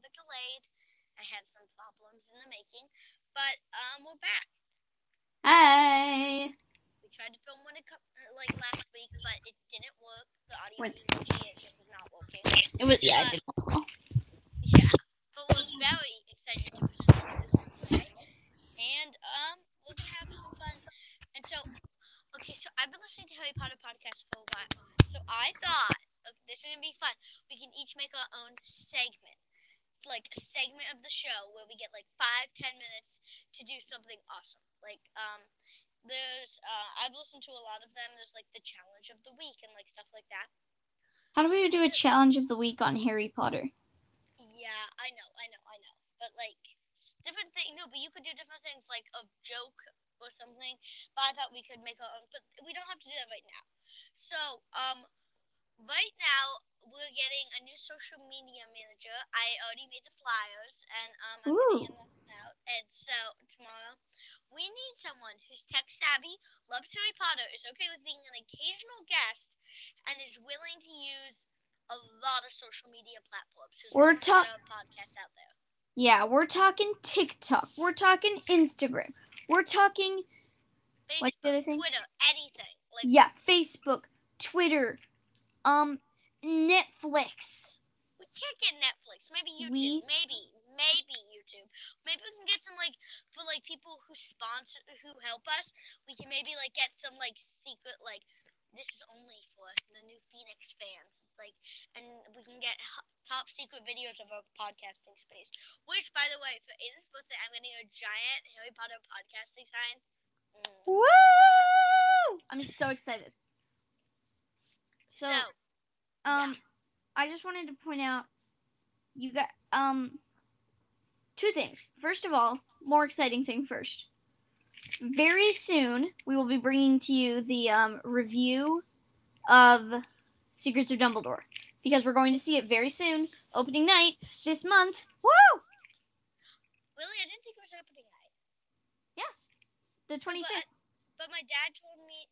little bit delayed. I had some problems in the making, but um, we're back. Hey. We tried to film one a cou- uh, like last week, but it didn't work. The audio When- was it just was not working. It was yeah. It did. Yeah, but we're very excited to today. And um, we're gonna have some fun. And so, okay, so I've been listening to Harry Potter podcasts for a while. So I thought okay, this is gonna be fun. We can each make our own segment, like a segment of the show where we get like five, ten minutes to do something awesome. Like um, there's uh, I've listened to a lot of them. There's like the challenge of the week and like stuff like that. How do we do a challenge of the week on Harry Potter? Yeah, I know, I know, I know. But like different things. No, but you could do different things like a joke or something. But I thought we could make our own. But we don't have to do that right now. So um, right now we're getting a new social media manager. I already made the flyers and um, I'm Ooh. them out. And so tomorrow we need someone who's tech savvy, loves Harry Potter, is okay with being an occasional guest, and is willing to use a lot of social media platforms. who's We're talking to get talk- our podcast out there. Yeah, we're talking TikTok. We're talking Instagram. We're talking what's the other thing? Twitter, anything. Like Yeah, Facebook, Twitter, um, Netflix. we can't get Netflix. Maybe YouTube. We- Maybe. Maybe YouTube. Maybe we can get some like for like people who sponsor who help us. We can maybe like get some like secret like this is only for the new Phoenix fans. Like, and we can get top secret videos of our podcasting space. Which, by the way, for Aiden's birthday, I'm getting a giant Harry Potter podcasting sign. Mm. Woo! I'm so excited. So, So, um, I just wanted to point out, you got um, two things. First of all, more exciting thing first. Very soon, we will be bringing to you the um, review of Secrets of Dumbledore because we're going to see it very soon, opening night this month. Woo! really, I didn't think it was opening night. Yeah, the 25th. But my dad told me.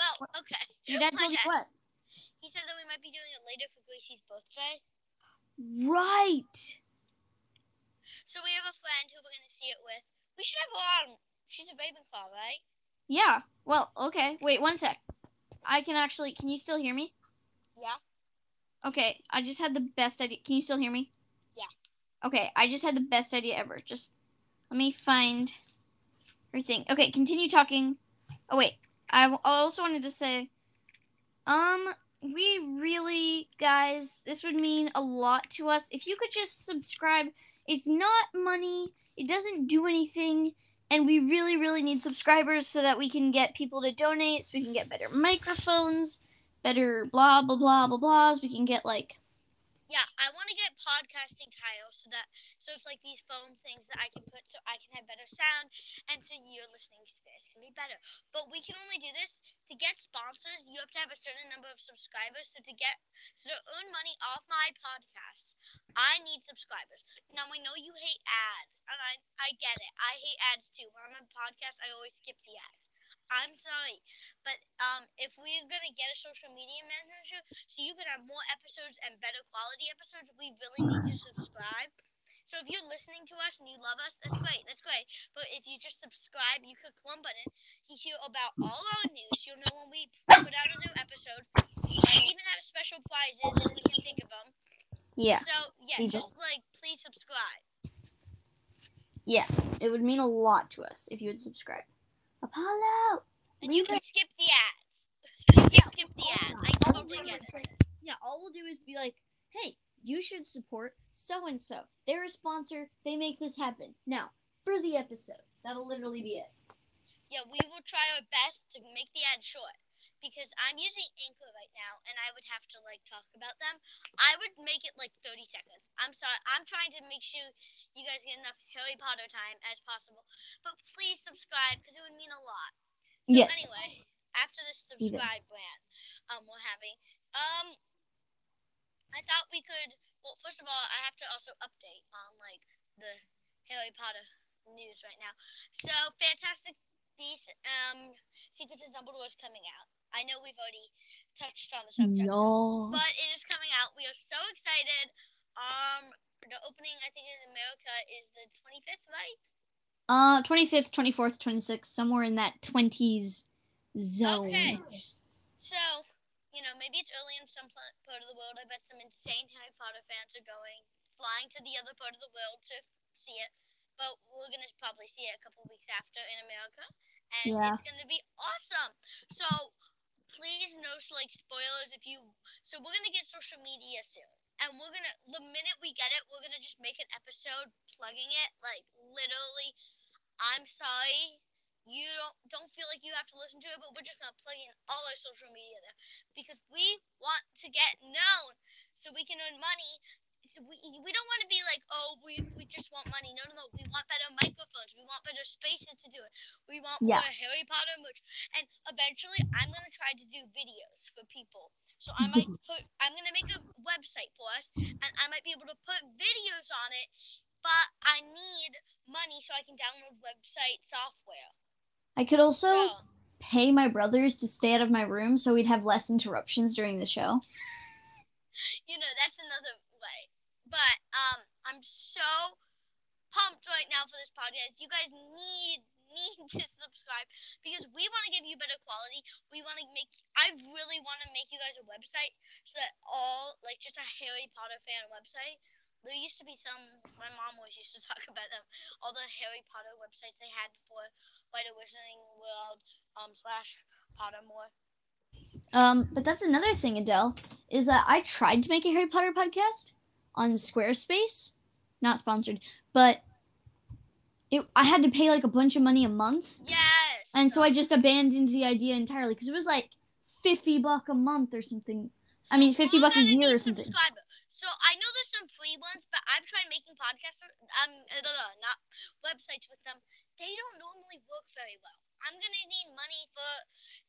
Well, okay. Your dad my told you dad- what? He said that we might be doing it later for Gracie's birthday. Right. So we have a friend who we're gonna see it with. We should have her on. She's a Ravenclaw, right? Yeah. Well, okay. Wait one sec. I can actually. Can you still hear me? Yeah. Okay. I just had the best idea. Can you still hear me? Yeah. Okay. I just had the best idea ever. Just let me find her thing. Okay. Continue talking. Oh wait. I also wanted to say, um, we really, guys, this would mean a lot to us if you could just subscribe. It's not money. It doesn't do anything and we really really need subscribers so that we can get people to donate so we can get better microphones better blah blah blah blah blahs we can get like Yeah, I want to get podcasting tiles so that so it's like these phone things that I can put so I can have better sound and so your listening experience can be better. But we can only do this to get sponsors. You have to have a certain number of subscribers. So to get so to earn money off my podcast, I need subscribers. Now I know you hate ads, and I I get it. I hate ads too. When I'm on podcast, I always skip the ads. I'm sorry, but um, if we're gonna get a social media manager, so you can have more episodes and better quality episodes, we really need you to subscribe. So if you're listening to us and you love us, that's great, that's great. But if you just subscribe, you click one button, you hear about all our news. You'll know when we put out a new episode. We even have special prizes if we can think of them. yeah So yeah, we do. just like please subscribe. yeah it would mean a lot to us if you would subscribe apollo! And you can skip the ads. You can skip the ads. I totally get it. like, yeah all we'll do is be like hey you should support so and so they're a sponsor. They make this happen. Now for the episode that'll literally be it. Yeah, we will try our best to make the ad short because I'm using Anchor right now and I would have to like talk about them. I would make it like 30 seconds. I'm sorry. I'm trying to make sure you guys get enough Harry Potter time as possible. But please subscribe because it would mean a lot. So yes anyway, after this Either. subscribe rant um we're having, um I thought we could well first of all I have to also update on like the Harry Potter news right now. So Fantastic Beasts um Secrets of Dumbledore is coming out. I know we've already touched on the subject. no But it is coming out. We are so excited. Um, the opening I think in America is the 25th, right? Uh, 25th, 24th, 26th, somewhere in that 20s zone. Okay. So, you know, maybe it's early in some part of the world. I bet some insane Harry Potter fans are going, flying to the other part of the world to see it. But we're going to probably see it a couple weeks after in America. And Yeah. it's going to be awesome. So, please no like spoilers if you. So, we're to get social media soon. And we're to, the minute we get it, we're to just make an episode plugging it. Like, literally, I'm sorry you don't don't feel like you have to listen to it, but we're just gonna plug in all our social media there because we want to get known so we can earn money. So we we don't want to be like, oh, we we just want money. No, no, no. We want better microphones. We want better spaces to do it. We want Yeah. more Harry Potter merch. And eventually, I'm gonna try to do videos for people. So I might put. I'm gonna make a website for us, and I might be able to put videos on it. But I need money so I can download website software. I could also So, pay my brothers to stay out of my room so we'd have less interruptions during the show. you know, that's another. But um, I'm so pumped right now for this podcast. You guys need need to subscribe because we want to give you better quality. We want to make. I really want to make you guys a website so that all like just a Harry Potter fan website. There used to be some. My mom always used to talk about them. All the Harry Potter websites they had for White Wizarding World um slash Pottermore. Um, but that's another thing, Adele, is that I tried to make a Harry Potter podcast on Squarespace, not sponsored, but it I had to pay like a bunch of money a month, Yes. and so I just abandoned the idea entirely because it was like fifty buck a month or something. I mean, fifty We're buck a year or something. subscriber. So I know there's some free ones, but I've tried making podcasts. Um, uh, no, no, not websites with them. They don't normally work very well. I'm gonna need money for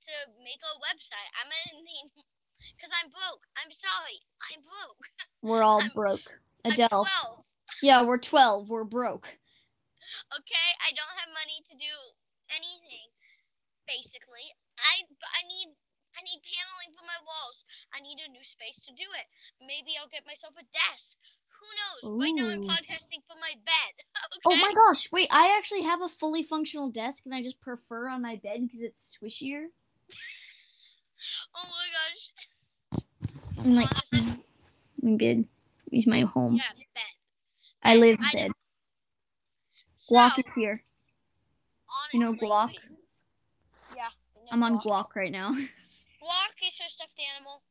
to make a website. I'm gonna need because I'm broke. I'm sorry. I'm broke. We're all I'm- broke. Adele. 12. Yeah, we're twelve. We're broke. Okay, I don't have money to do anything. Basically, I I need I need paneling for my walls. I need a new space to do it. Maybe I'll get myself a desk. Who knows? Right now I'm podcasting from my bed. okay. Oh my gosh! Wait, I actually have a fully functional desk, and I just prefer on my bed because it's swishier. Oh my gosh. I'm like, Honestly, my bed is my home. yeah, bed. I live I bed. So, Guac is here. You know honestly, Guac? Yeah. I'm on Guac. Guac right now. Guac is her stuffed animal.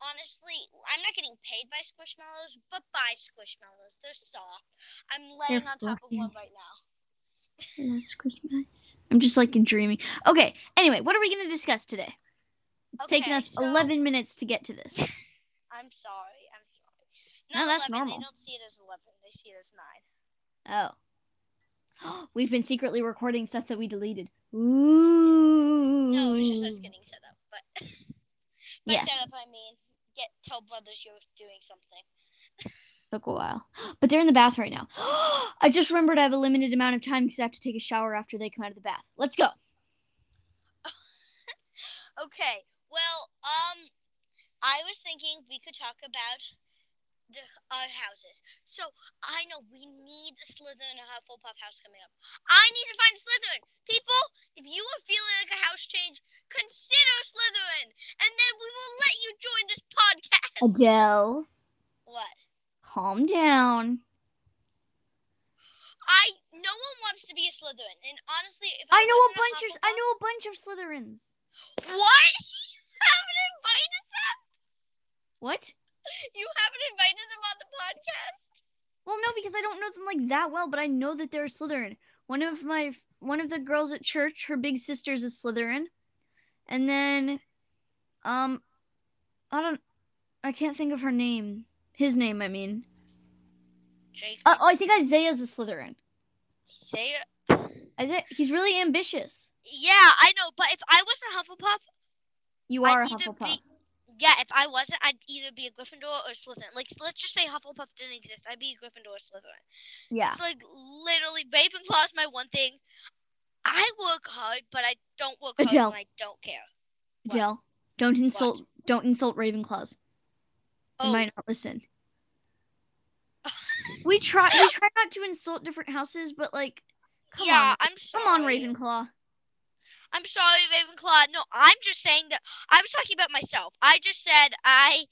Honestly, I'm not getting paid by Squishmallows, but by Squishmallows. They're soft. I'm laying They're on top of one right now. That's Christmas. I'm just like dreaming. Okay. Anyway, what are we going to discuss today? It's taken us so- 11 minutes to get to this. I'm sorry. I'm sorry. No, that's 11, normal. They don't see it as 11. They see it as 9. Oh. We've been secretly recording stuff that we deleted. Ooh. No, it's just us getting set up. But by Yes. set up, I mean get tell brothers you're doing something. Took a while. But they're in the bath right now. I just remembered I have a limited amount of time because I have to take a shower after they come out of the bath. Let's go. Okay. I was thinking we could talk about the our houses. So I know we need a Slytherin or Hufflepuff house coming up. I need to find a Slytherin. People, if you are feeling like a house change, consider Slytherin, and then we will let you join this podcast. Adele, What? calm down. I no one wants to be a Slytherin, and honestly, if I know a bunch of I know a bunch of Slytherins. What? You haven't invited them? What? You haven't invited them on the podcast? Well, no, because I don't know them like that well, but I know that they're Slytherin. One of my one of the girls at church, her big sister's a Slytherin, and then, um, I don't, I can't think of her name. His name, I mean. Jake, Uh, oh, I think Isaiah's a Slytherin. it. Isaiah, he's really ambitious. Yeah, I know, but if I wasn't Hufflepuff, You I'd are a either Hufflepuff. be- yeah, if I wasn't, I'd either be a Gryffindor or Slytherin. Like, let's just say Hufflepuff didn't exist, I'd be a Gryffindor or Slytherin. Yeah. It's like literally Ravenclaw's my one thing. I work hard, but I don't work hard Adele. when I don't care. What? Adele, don't insult don't insult Ravenclaws. They Oh, might not listen. we try we try not to insult different houses, but like, come yeah, on, I'm sorry. come on, Ravenclaw. I'm sorry, Ravenclaw. No, I'm just saying that I was talking about myself. I just said I,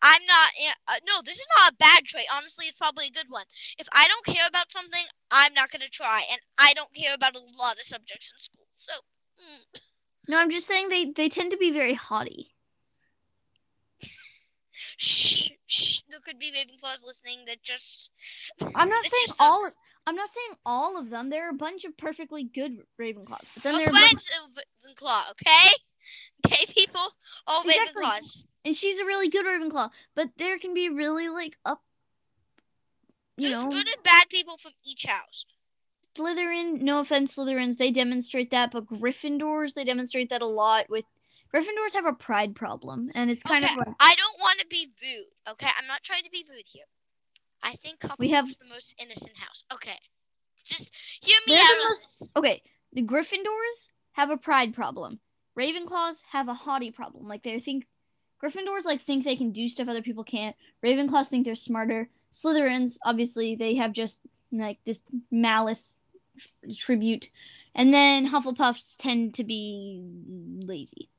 I'm not. Uh, no, this is not a bad trait. Honestly, it's probably a good one. If I don't care about something, I'm not gonna try, and I don't care about a lot of subjects in school. So, mm. No, I'm just saying they they tend to be very haughty. Shh, shh. There could be Ravenclaws listening that just. I'm not saying all. Of, I'm not saying all of them. There are a bunch of perfectly good Ravenclaws, but then A there are a bunch, of Ravenclaw, okay? Okay, people. All Exactly. Ravenclaws. and she's a really good Ravenclaw. But there can be really like up, you There's know, good and bad people from each house. Slytherin. No offense, Slytherins. They demonstrate that, but Gryffindors they demonstrate that a lot. With Gryffindors have a pride problem, and it's kind okay, of like I don't want to be rude. Okay, I'm not trying to be rude here. I think Hufflepuff We have- is the most innocent house. Okay, just hear me out. the most- okay. The Gryffindors have a pride problem. Ravenclaws have a haughty problem. Like they think Gryffindors like think they can do stuff other people can't. Ravenclaws think they're smarter. Slytherins obviously they have just like this malice tribute. And then Hufflepuffs tend to be lazy.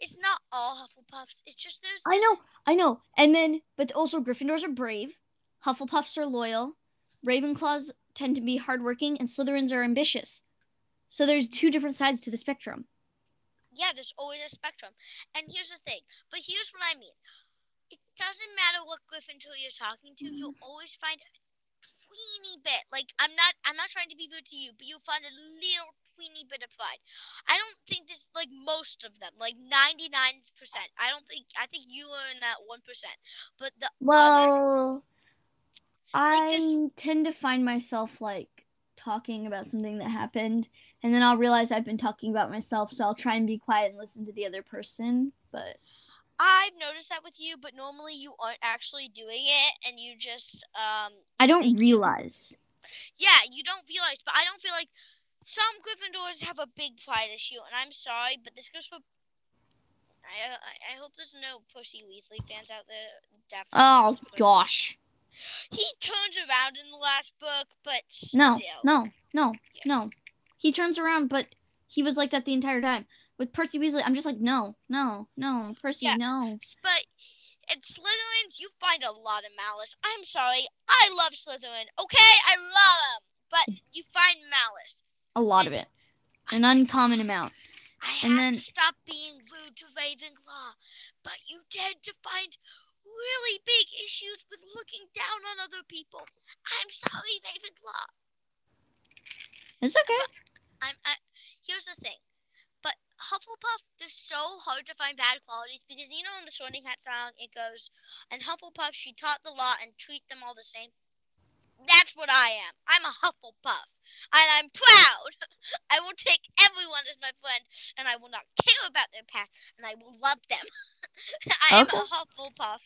It's not all Hufflepuffs. It's just there's. I know, I know. And then but also Gryffindors are brave. Hufflepuffs are loyal. Ravenclaws tend to be hardworking and Slytherins are ambitious. So there's two different sides to the spectrum. Yeah, there's always a spectrum. And here's the thing. But here's what I mean. It doesn't matter what Gryffindor you're talking to. You'll mm. always find a tweeny bit. Like I'm not. I'm not trying to be rude to you, but you'll find a little tweeny bit of pride. I don't think this like most of them. Like 99 percent. I don't think. I think you are in that one percent. But the Well, I tend to find myself like talking about something that happened, and then I'll realize I've been talking about myself, so I'll try and be quiet and listen to the other person. But I've noticed that with you, but normally you aren't actually doing it, and you just um I don't you. realize. yeah, you don't realize. But I don't feel like some Gryffindors have a big pride issue, and I'm sorry, but this goes for. I I, I hope there's no Percy Weasley fans out there. Definitely Oh gosh, He turns around in the last book, but no, still. no, no, Yeah. no. He turns around, but he was like that the entire time. With Percy Weasley, I'm just like, no, no, no, Percy, Yeah. no. But in Slytherins, you find a lot of malice. I'm sorry, I love Slytherin. Okay, I love them, but you find malice. A lot of it, an uncommon amount. I And have then- to stop being rude to Ravenclaw, but you tend to find really big issues with looking down on other people. I'm sorry, Ravenclaw. It's okay. I'm. I, here's the thing, but Hufflepuff, they're so hard to find bad qualities because you know in the Sorting Hat song it goes, and Hufflepuff she taught the law and treat them all the same. That's what I am. I'm a Hufflepuff, and I'm proud. I will take everyone as my friend, and I will not care about their past, and I will love them. I am a Hufflepuff,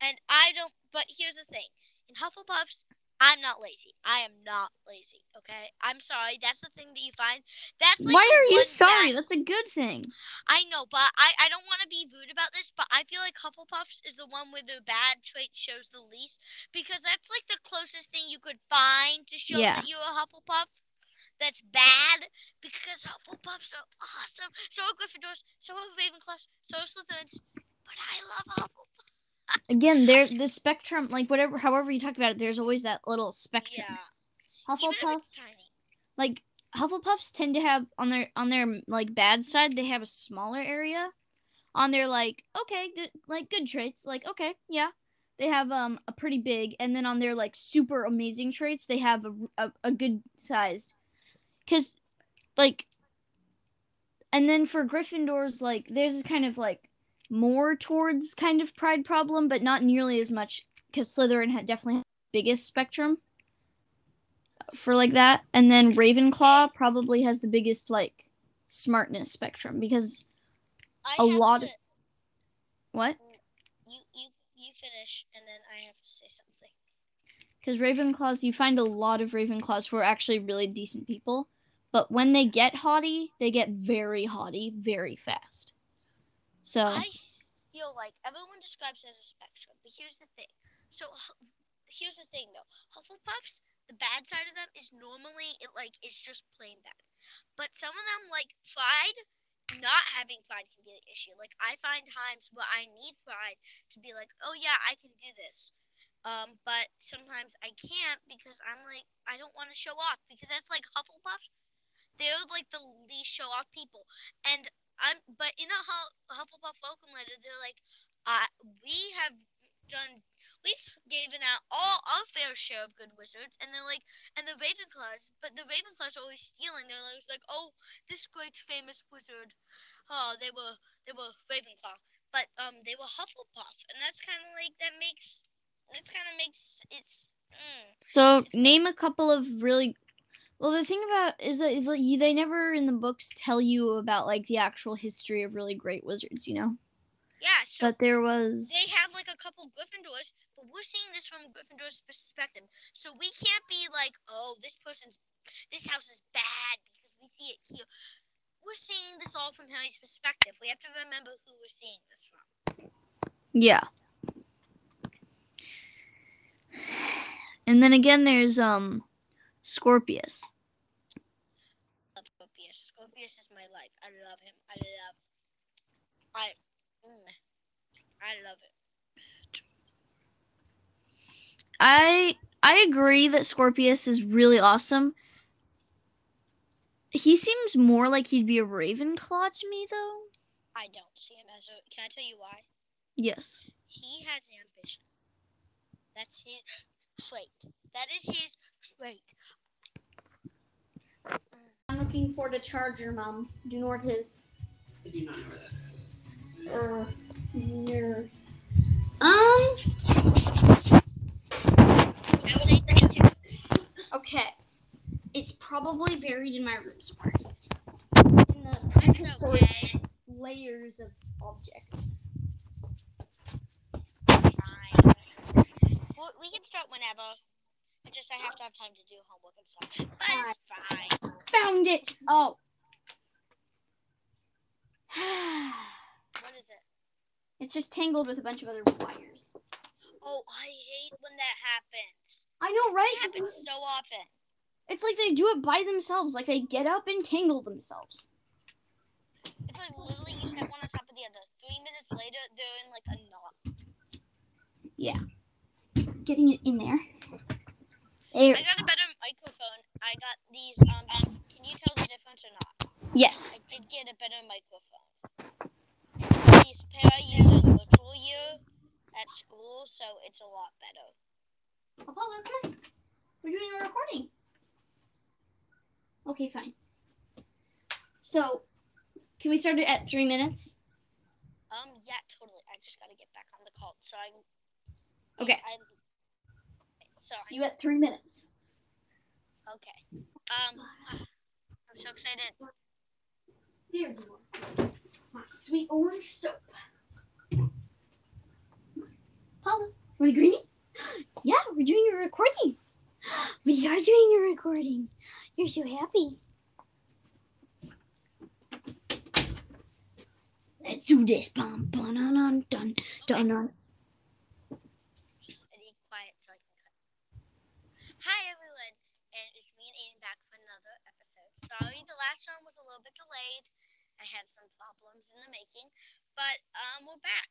and I don't. But here's the thing: in Hufflepuffs, I'm not lazy. I am not lazy. Okay, I'm sorry. That's the thing that you find. That's like Why are you sorry? bad- That's a good thing. I know, but I, I don't want to be rude about this, but I feel like Hufflepuffs is the one where the bad trait shows the least because that's like the closest thing you could find to show Yeah. that you're a Hufflepuff. That's bad because Hufflepuffs are awesome. So are Gryffindors, so are Ravenclaws, so are Slytherins. But I love Hufflepuff. Again, there the spectrum, like whatever, however you talk about it, there's always that little spectrum. Yeah. Even Hufflepuff, like Hufflepuffs tend to have on their on their like bad side, they have a smaller area. On their like okay, good like good traits, like okay, yeah, they have um a pretty big, and then on their like super amazing traits, they have a a, a good sized, because like, and then for Gryffindors, like there's kind of like more towards kind of pride problem, but not nearly as much because Slytherin had definitely had the biggest spectrum for like that, and then Ravenclaw probably has the biggest like smartness spectrum because I a lot to- of- what? Oh, you, you, you finish, and then I have to say something. Because Ravenclaws, you find a lot of Ravenclaws who are actually really decent people, but when they get haughty, they get very haughty very fast. So I feel like everyone describes it as a spectrum, but here's the thing. So, here's the thing though. Hufflepuffs, the bad side of them is normally it like it's just plain bad. But some of them like pride, not having pride can be an issue. Like I find times where I need pride to be like, oh yeah, I can do this. Um, but sometimes I can't because I'm like I don't want to show off because that's like Hufflepuff. They're like the least show off people, and I'm but in a Hufflepuff welcome letter, they're like, uh, we have done we've given out all our fair share of good wizards, and they're like, and the Ravenclaws, but the Ravenclaws are always stealing. They're always like, oh, this great famous wizard, oh, they were they were Ravenclaw, but um, they were Hufflepuff, and that's kind of like that makes that kind of makes it's. Mm, so name a couple of really. Well, the thing about is that they never in the books tell you about like the actual history of really great wizards, you know. Yeah, so but there was. They have like a couple Gryffindors, but we're seeing this from Gryffindor's perspective. So we can't be like, oh, this person's, this house is bad because we see it here. We're seeing this all from Harry's perspective. We have to remember who we're seeing this from. Yeah. And then again, there's um, Scorpius. Scorpius. Scorpius is my life. I love him. I love. I mm, I love it. I I agree that Scorpius is really awesome. He seems more like he'd be a Ravenclaw to me, though. I don't see him as a. Can I tell you why? Yes. He has ambition. That's his trait. That is his trait. I'm looking for the charger, Mom. Do you know where it is? I do not know where that is. Uh, here. Um. Okay. It's probably buried in my room somewhere. In the prehistoric okay. layers of objects. Fine. Well, we can start whenever. Just I have to have time to do homework and stuff. But it's fine. Found it! Oh. What is it? It's just tangled with a bunch of other wires. Oh, I hate when that happens. I know, right? It happens so often. It's like they do it by themselves. Like they get up and tangle themselves. It's like literally you set one on top of the other. Three minutes later, they're in like a knot. Yeah. Getting it in there. There. I got a better microphone. I got these. Um, can you tell the difference or not? Yes. I did get a better microphone these pair use a virtual year at school, so it's a lot better. Apollo, come on. We're doing a recording. Okay, fine. So, can we start it at three minutes? Um, yeah, totally. I just gotta get back on the call, so I'm. Okay. I, so See you at three minutes. Okay. Um, I'm so excited. There you are my sweet orange soap. Paula, want a greenie? Yeah, we're doing a recording. We are doing a recording. You're so happy. Let's do this. Bum, bum, dun, dun, dun, dun, dun. Hi everyone, and it's me and Aiden back for another episode. Sorry the last one was a little bit delayed. I had some problems in the making, but um, we're back.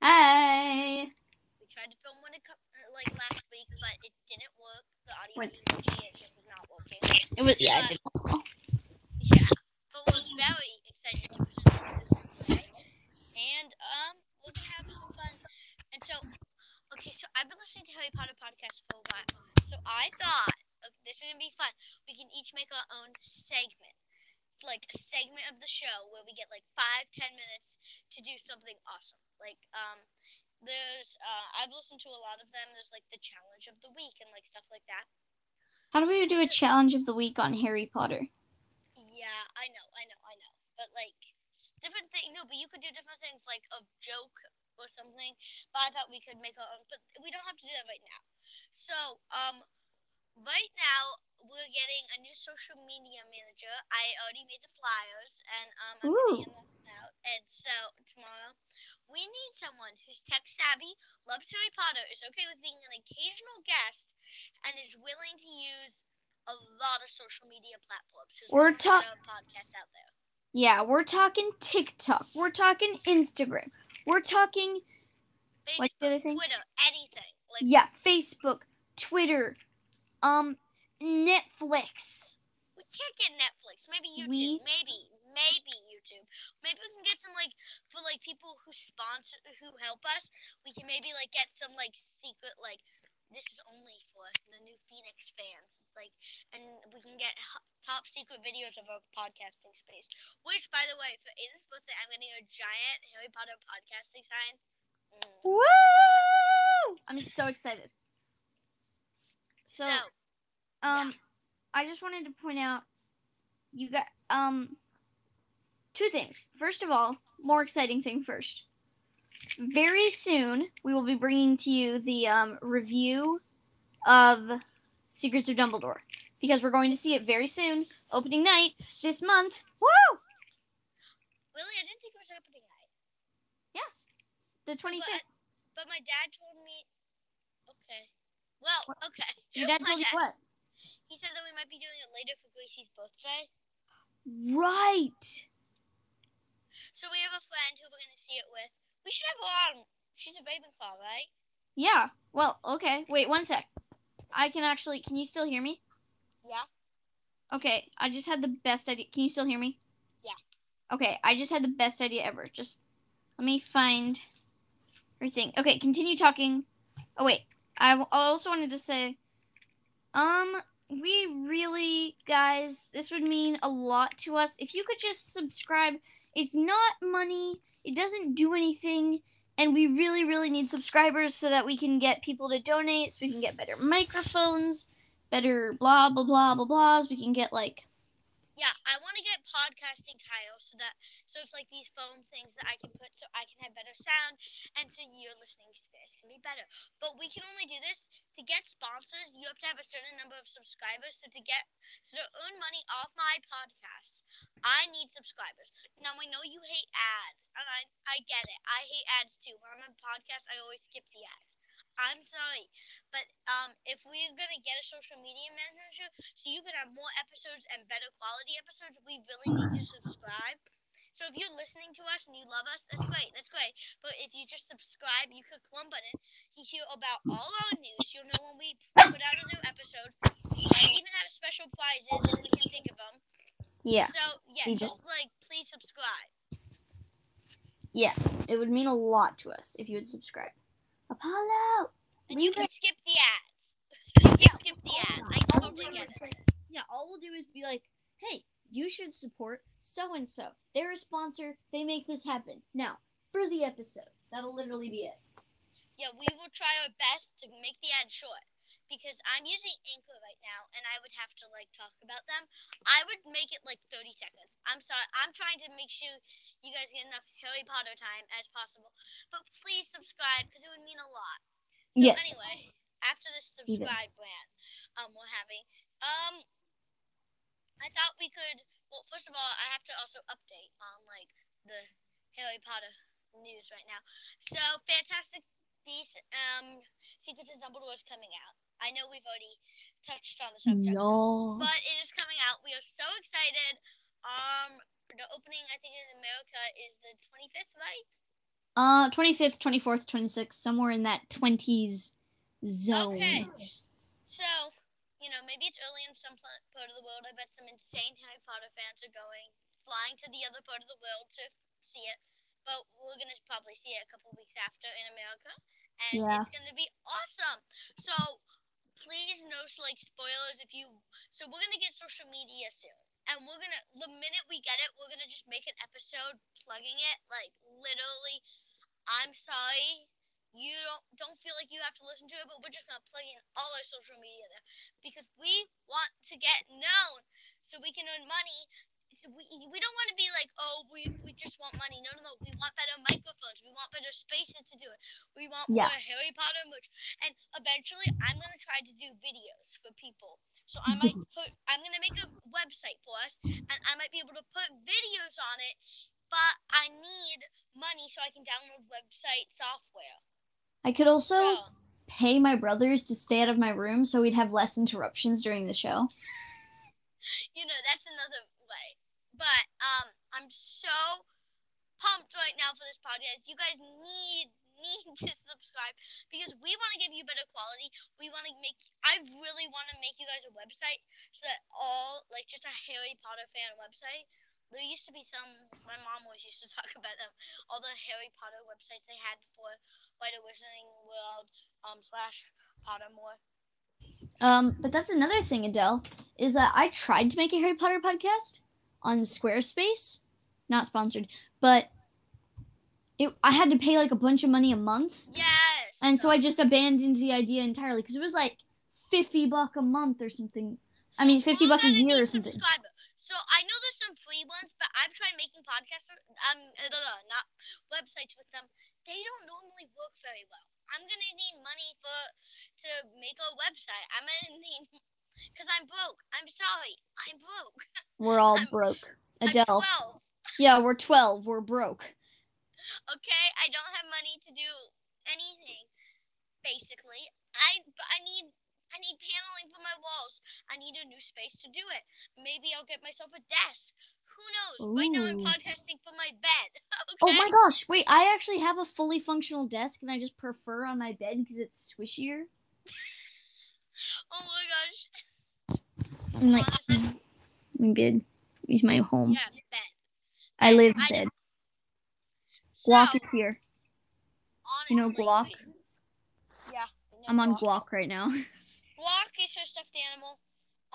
Hi. We tried to film one a couple, uh, like last week, but it didn't work. The audio it just was not working. It was yeah, it did. Yeah, but we're very excited to today, and um, we're gonna have some fun. And so, okay, so I've been listening to Harry Potter podcast for a while, so I thought okay, this is gonna be fun. We can each make our own segment like a segment of the show where we get like five, ten minutes to do something awesome. Like um, there's uh, I've listened to a lot of them. There's like the challenge of the week and like stuff like that. How do we do a challenge of the week on Harry Potter? Yeah, I know, I know, I know. But like different things. No, but you could do different things like a joke or something. But I thought we could make our own. But we don't have to do that right now. So um, right now we're getting a new social media manager. I already made the flyers and um I'm Ooh. them out. and so tomorrow we need someone who's tech savvy, loves Harry Potter, is okay with being an occasional guest, and is willing to use a lot of social media platforms. We're there's a lot talk- of podcasts out there. Yeah, we're talking TikTok. We're talking Instagram. We're talking what's the other thing? Twitter, anything. Like Yeah, Facebook, Twitter, um, Netflix. we can't get Netflix. Maybe YouTube. We- Maybe. Maybe YouTube. Maybe we can get some like for like people who sponsor who help us. We can maybe like get some like secret like this is only for the new Phoenix fans. Like, and we can get top secret videos of our podcasting space. Which, by the way, for Aiden's birthday, I'm getting a giant Harry Potter podcasting sign. Mm. Woo! I'm so excited. So, So, um, I just wanted to point out, you got um, two things. First of all, more exciting thing first. Very soon, we will be bringing to you the um, review of Secrets of Dumbledore because we're going to see it very soon, opening night this month. Woo! really, I didn't think it was opening night. Yeah, the 25th. But my dad told me. Well, okay. Your dad My told you dad- what? He said that we might be doing it later for Gracie's birthday. Right. So we have a friend who we're gonna see it with. We should have her on. She's a Ravenclaw, right? Yeah. Well, okay. Wait one sec. I can actually. Can you still hear me? Yeah. Okay. I just had the best idea. Can you still hear me? Yeah. Okay. I just had the best idea ever. Just let me find her thing. Okay. Continue talking. Oh wait. I also wanted to say, um, we really, guys, this would mean a lot to us if you could just subscribe. It's not money. It doesn't do anything and we really really need subscribers so that we can get people to donate so we can get better microphones better blah blah blah blah blahs we can get like Yeah, I want to get podcasting tiles so that so it's like these foam things that I can put so I can have better sound and so your listening experience can be better. But we can only do this to get sponsors. You have to have a certain number of subscribers. So to get so to earn money off my podcast, I need subscribers. Now I know you hate ads, and I I get it. I hate ads too. When I'm on podcast, I always skip the ads. I'm sorry, but um, if we're gonna get a social media manager, so you can have more episodes and better quality episodes, we really need to subscribe. So if you're listening to us and you love us, that's great, that's great. But if you just subscribe, you click one button, you hear about all our news. You'll know when we put out a new episode. We even have special prizes if we can think of them. yeah So yeah, we do. just like please subscribe. yeah it would mean a lot to us if you would subscribe apollo And you can skip the oh ads. You can skip the ads. I totally get it. say, yeah all we'll do is be like hey you should support so and so they're a sponsor they make this happen now for the episode that'll literally be it Yeah, we will try our best to make the ad short because I'm using Anchor right now and I would have to like talk about them. I would make it like 30 seconds. I'm sorry. I'm trying to make sure you guys get enough Harry Potter time as possible. But please subscribe because it would mean a lot. So yes anyway, after this subscribe brand um we're having, um I thought we could well first of all I have to also update on like the Harry Potter news right now. So Fantastic Beasts um Secrets of Dumbledore is coming out. I know we've already touched on the subject. no But it is coming out. We are so excited. Um the opening I think in America is the twenty fifth, right? Uh, 25th, 24th, 26th, somewhere in that 20s zone. Okay. So, you know, maybe it's early in some part of the world. I bet some insane Harry Potter fans are going, flying to the other part of the world to see it. But we're going to probably see it a couple weeks after in America. And Yeah. it's going to be awesome. So, please, no like spoilers if you. So, we're going to get social media soon. And we're going to, the minute we get it, we're going to just make an episode plugging it. Like, literally, I'm sorry you don't don't feel like you have to listen to it, but we're just gonna plug in all our social media there because we want to get known so we can earn money. So we we don't want to be like, oh, we, we just want money. No, no, no. We want better microphones. We want better spaces to do it. We want Yeah. more Harry Potter merch. And eventually, I'm gonna try to do videos for people. So I might put, I'm gonna make a website for us, and I might be able to put videos on it but I need money so I can download website software. I could also So, pay my brothers to stay out of my room so we'd have less interruptions during the show. you know, that's another way. But um, I'm so pumped right now for this podcast. You guys need need to subscribe because we want to give you better quality. We want to make. I really want to make you guys a website so that all like just a Harry Potter fan website. There used to be some. My mom always used to talk about them. All the Harry Potter websites they had for Wizarding World um slash Pottermore. Um, but that's another thing, Adele, is that I tried to make a Harry Potter podcast on Squarespace, not sponsored, but it I had to pay like a bunch of money a month, Yes. and so I just abandoned the idea entirely because it was like fifty buck a month or something. I mean, 50 we're buck a year or something. subscriber. So I know there's some free ones, but I've tried making podcasts. Um, uh, no, no, not websites with them. They don't normally work very well. I'm gonna need money for to make a website. I'm gonna need because I'm broke. I'm sorry. I'm broke. We're all I'm- broke. Adele. 12. Yeah, we're 12. We're broke. Okay, I don't have money to do anything. Basically, I I need I need paneling for my walls. I need a new space to do it. Maybe I'll get myself a desk. Who knows? Right now I'm podcasting from my bed. okay. Oh my gosh, wait, I actually have a fully functional desk and I just prefer on my bed because it's swishier. Oh my gosh. I'm like, Honestly, my bed is my home. yeah, bed. I live in I bed. So, Guac is here. You know honestly, Guac? Yeah. I'm on Guac right now. Guac is her stuffed animal.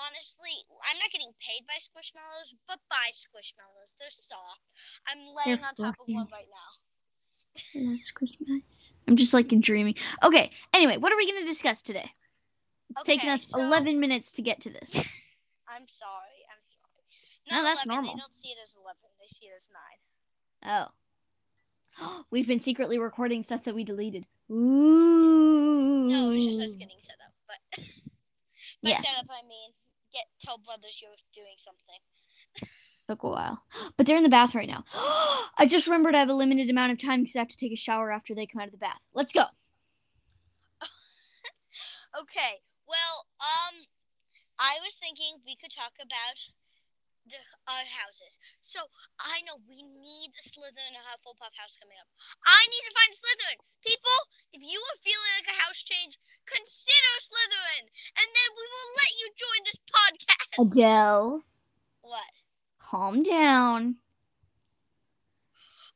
Honestly, I'm not getting paid by Squishmallows, but by Squishmallows. They're soft. I'm laying They're on top of fluffy. one right now. That's Christmas. I'm just like dreaming. Okay, anyway, what are we going to discuss today? It's taken us so- 11 minutes to get to this. I'm sorry. I'm sorry. No, that's 11, normal. They don't see it as 11. They see it as 9. Oh. We've been secretly recording stuff that we deleted. Ooh. No, it's just us getting set up. But by Yes. set up, I mean get tell brothers you're doing something. Took a while. But they're in the bath right now. I just remembered I have a limited amount of time because I have to take a shower after they come out of the bath. Let's go. Okay. Well, um, I was thinking we could talk about the our houses. So I know we need a Slytherin or Hufflepuff house coming up. I need to find a Slytherin. People, if you are feeling like a house change, consider Slytherin, and then we will let you join this podcast. Adele, What? calm down.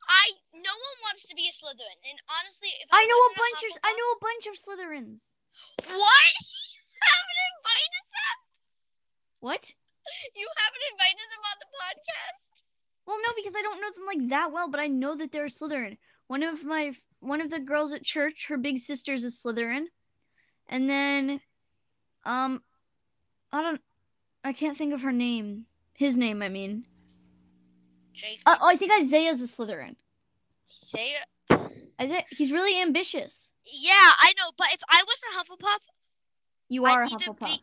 I no one wants to be a Slytherin, and honestly, if I know a bunch of I know a bunch of Slytherins. What? You haven't invited them? What? You haven't invited them on the podcast? Well, no, because I don't know them like that well, but I know that they're Slytherin. One of my one of the girls at church, her big sister's a Slytherin, and then, um, I don't, I can't think of her name. His name, I mean. Jake, Uh, oh, I think Isaiah's a Slytherin. it. Isaiah, he's really ambitious. Yeah, I know, but if I wasn't Hufflepuff, You I'd are a Hufflepuff. be-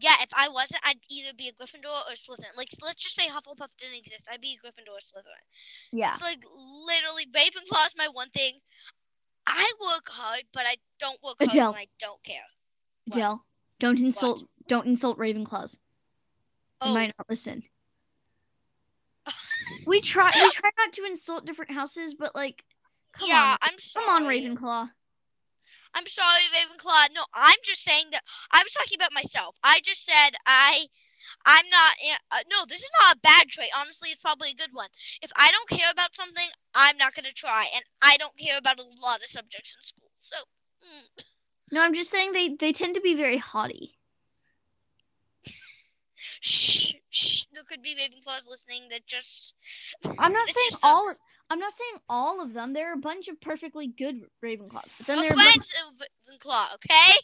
yeah, if I wasn't, I'd either be a Gryffindor or Slytherin. Like, let's just say Hufflepuff didn't exist, I'd be a Gryffindor or Slytherin. Yeah. It's like literally Ravenclaw's my one thing. I work hard, but I don't work hard Adele. when I don't care. What? Don't insult don't insult Ravenclaws. They Oh, might not listen. We try we try not to insult different houses, but like come yeah, on. I'm sorry. Come on, Ravenclaw. I'm sorry, Ravenclaw. No, I'm just saying that I was talking about myself. I just said I, I'm not. Uh, no, this is not a bad trait. Honestly, it's probably a good one. If I don't care about something, I'm not gonna try, and I don't care about a lot of subjects in school. So, mm, No, I'm just saying they they tend to be very haughty. Shh, shh. There could be Ravenclaws listening that just. I'm not saying all us. I'm not saying all of them. There are a bunch of perfectly good Ravenclaws, but then We're there are a bunch, of Ravenclaw, okay?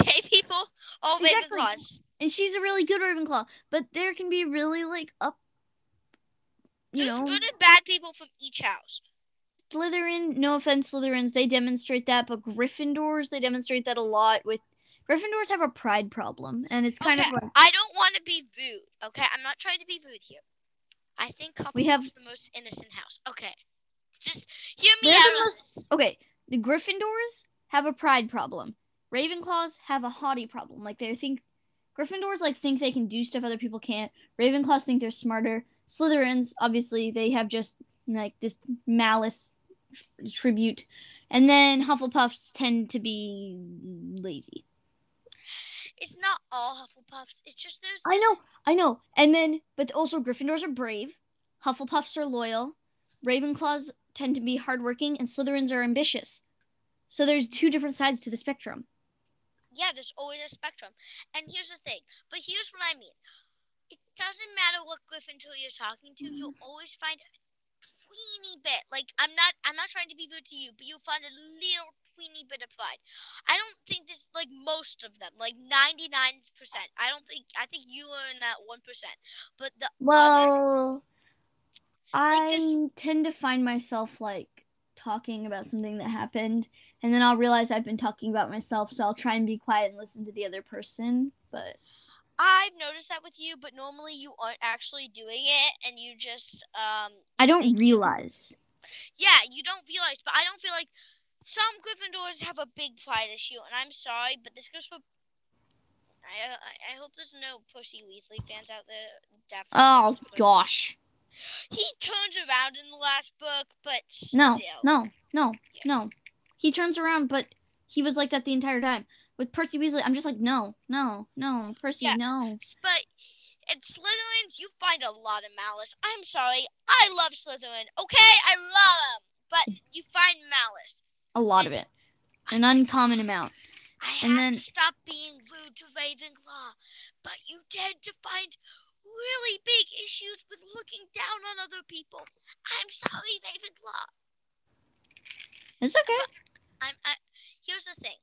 Okay, people. All Exactly. Ravenclaws. and she's a really good Ravenclaw. But there can be really like up, you There's know, good and bad people from each house. Slytherin. No offense, Slytherins. They demonstrate that, but Gryffindors they demonstrate that a lot. With Gryffindors have a pride problem, and it's kind okay, of like I don't want to be rude. Okay, I'm not trying to be rude here. I think Hufflepuff's We have- the most innocent house. Okay, just hear me out. the most- Okay, the Gryffindors have a pride problem. Ravenclaws have a haughty problem. Like they think Gryffindors like think they can do stuff other people can't. Ravenclaws think they're smarter. Slytherins obviously they have just like this malice tribute. And then Hufflepuffs tend to be lazy. It's not all Hufflepuffs. It's just there's. I know, I know. And then but also Gryffindors are brave. Hufflepuffs are loyal. Ravenclaws tend to be hardworking and Slytherins are ambitious. So there's two different sides to the spectrum. Yeah, there's always a spectrum. And here's the thing. But here's what I mean. It doesn't matter what Gryffindor you're talking to. You'll mm. always find a teeny bit. Like I'm not. I'm not trying to be rude to you, but you'll find a little bit of pride. I don't think this like most of them. Like 99 percent. I don't think. I think you are in that one percent. But the others, Well, I this- tend to find myself like talking about something that happened, and then I'll realize I've been talking about myself, so I'll try and be quiet and listen to the other person. But I've noticed that with you, but normally you aren't actually doing it, and you just um I don't realize. Yeah, you don't realize, but I don't feel like some Gryffindors have a big pride issue, and I'm sorry, but this goes for. I I, I hope there's no Percy Weasley fans out there. Definitely. Oh gosh, He turns around in the last book, but no, still. no, no, Yeah. no. He turns around, but he was like that the entire time. With Percy Weasley, I'm just like, no, no, no, Percy, Yeah. no. But at Slytherins, you find a lot of malice. I'm sorry, I love Slytherin. Okay, I love them, but you find malice. A lot of it, an uncommon amount. I And have then- to stop being rude to Ravenclaw, but you tend to find really big issues with looking down on other people. I'm sorry, Ravenclaw. It's okay. I'm. I, here's the thing,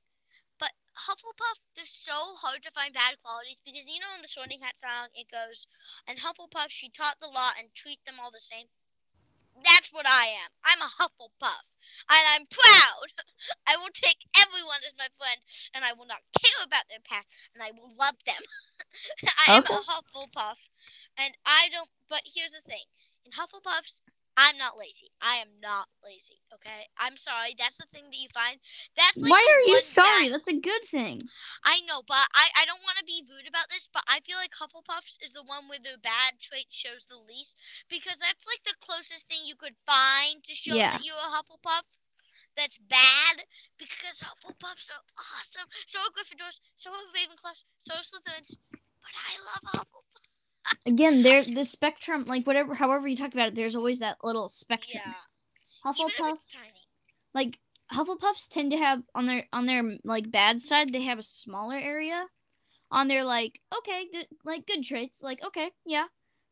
but Hufflepuff, they're so hard to find bad qualities because you know in the Sorting Hat song it goes, and Hufflepuff she taught the law and treat them all the same. That's what I am. I'm a Hufflepuff, and I'm proud. I will take everyone as my friend, and I will not care about their past, and I will love them. I am a Hufflepuff, and I don't. But here's the thing: in Hufflepuffs, I'm not lazy. I am not lazy. Okay, I'm sorry. That's the thing that you find. That's like Why are you sorry? bad- That's a good thing. I know, but I, I don't want to be rude about this, but I feel like Hufflepuffs is the one where the bad trait shows the least because that's like the closest thing you could find to show Yeah. that you're a Hufflepuff. That's bad because Hufflepuffs are awesome. So are Gryffindors, so are Ravenclaws, so are Slytherins. But I love Hufflepuff. Again, there the spectrum, like whatever, however you talk about it, there's always that little spectrum. Yeah. Hufflepuffs, like Hufflepuffs, tend to have on their on their like bad side, they have a smaller area. On their like okay, good like good traits, like okay, yeah,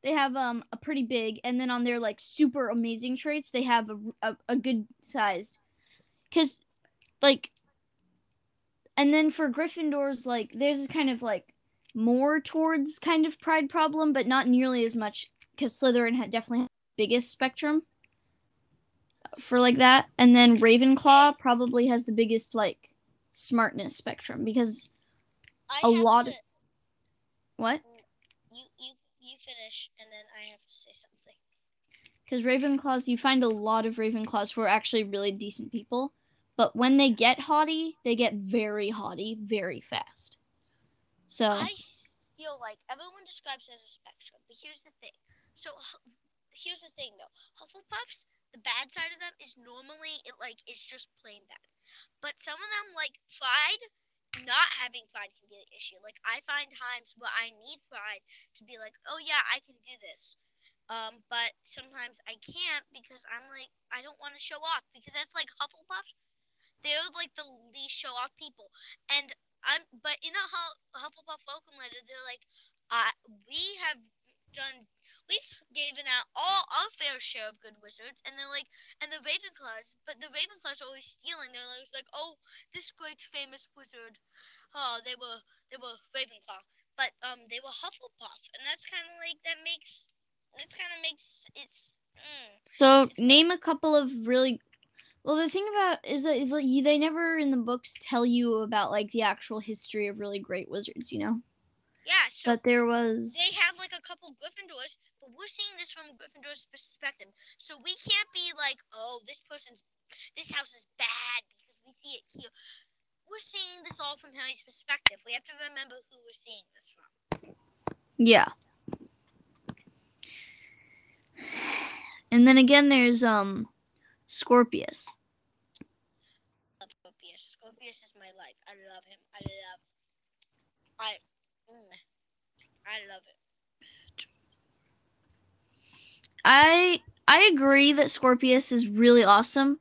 they have um a pretty big, and then on their like super amazing traits, they have a a, a good sized, because like, and then for Gryffindors, like there's this kind of like more towards kind of pride problem, but not nearly as much because Slytherin had definitely had the biggest spectrum for like that, and then Ravenclaw probably has the biggest like smartness spectrum because I a lot to, of- what oh, you you you finish and then I have to say something. because Ravenclaws you find a lot of Ravenclaws who are actually really decent people, but when they get haughty, they get very haughty very fast. So I feel like everyone describes it as a spectrum, but here's the thing. So here's the thing though. Hufflepuffs, the bad side of them is normally it like it's just plain bad. But some of them like pride, not having pride can be an issue. Like I find times where I need pride to be like, oh yeah, I can do this. Um, but sometimes I can't because I'm like I don't want to show off because that's like Hufflepuffs. They're like the least show off people, and I'm but in Hu- Hufflepuff welcome letter, they're like, uh, we have done, we've given out all our fair share of good wizards, and they're like, and the Ravenclaws, but the Ravenclaws are always stealing. They're always like, oh, this great famous wizard, oh, they were they were Ravenclaw, but um, they were Hufflepuff, and that's kind of like that makes, that's kind of makes it's. Mm. So name a couple of really well the thing about is that is like you, they never in the books tell you about like the actual history of really great wizards, you know. Yeah, so But there was they have like a couple Gryffindors, but we're seeing this from Gryffindor's perspective. So we can't be like, oh, this person's, this house is bad because we see it here. We're seeing this all from Harry's perspective. We have to remember who we're seeing this from. Yeah. And then again, there's um, Scorpius. Scorpius. Scorpius is my life. I love him. I love. I. Mm, I love it. I I agree that Scorpius is really awesome,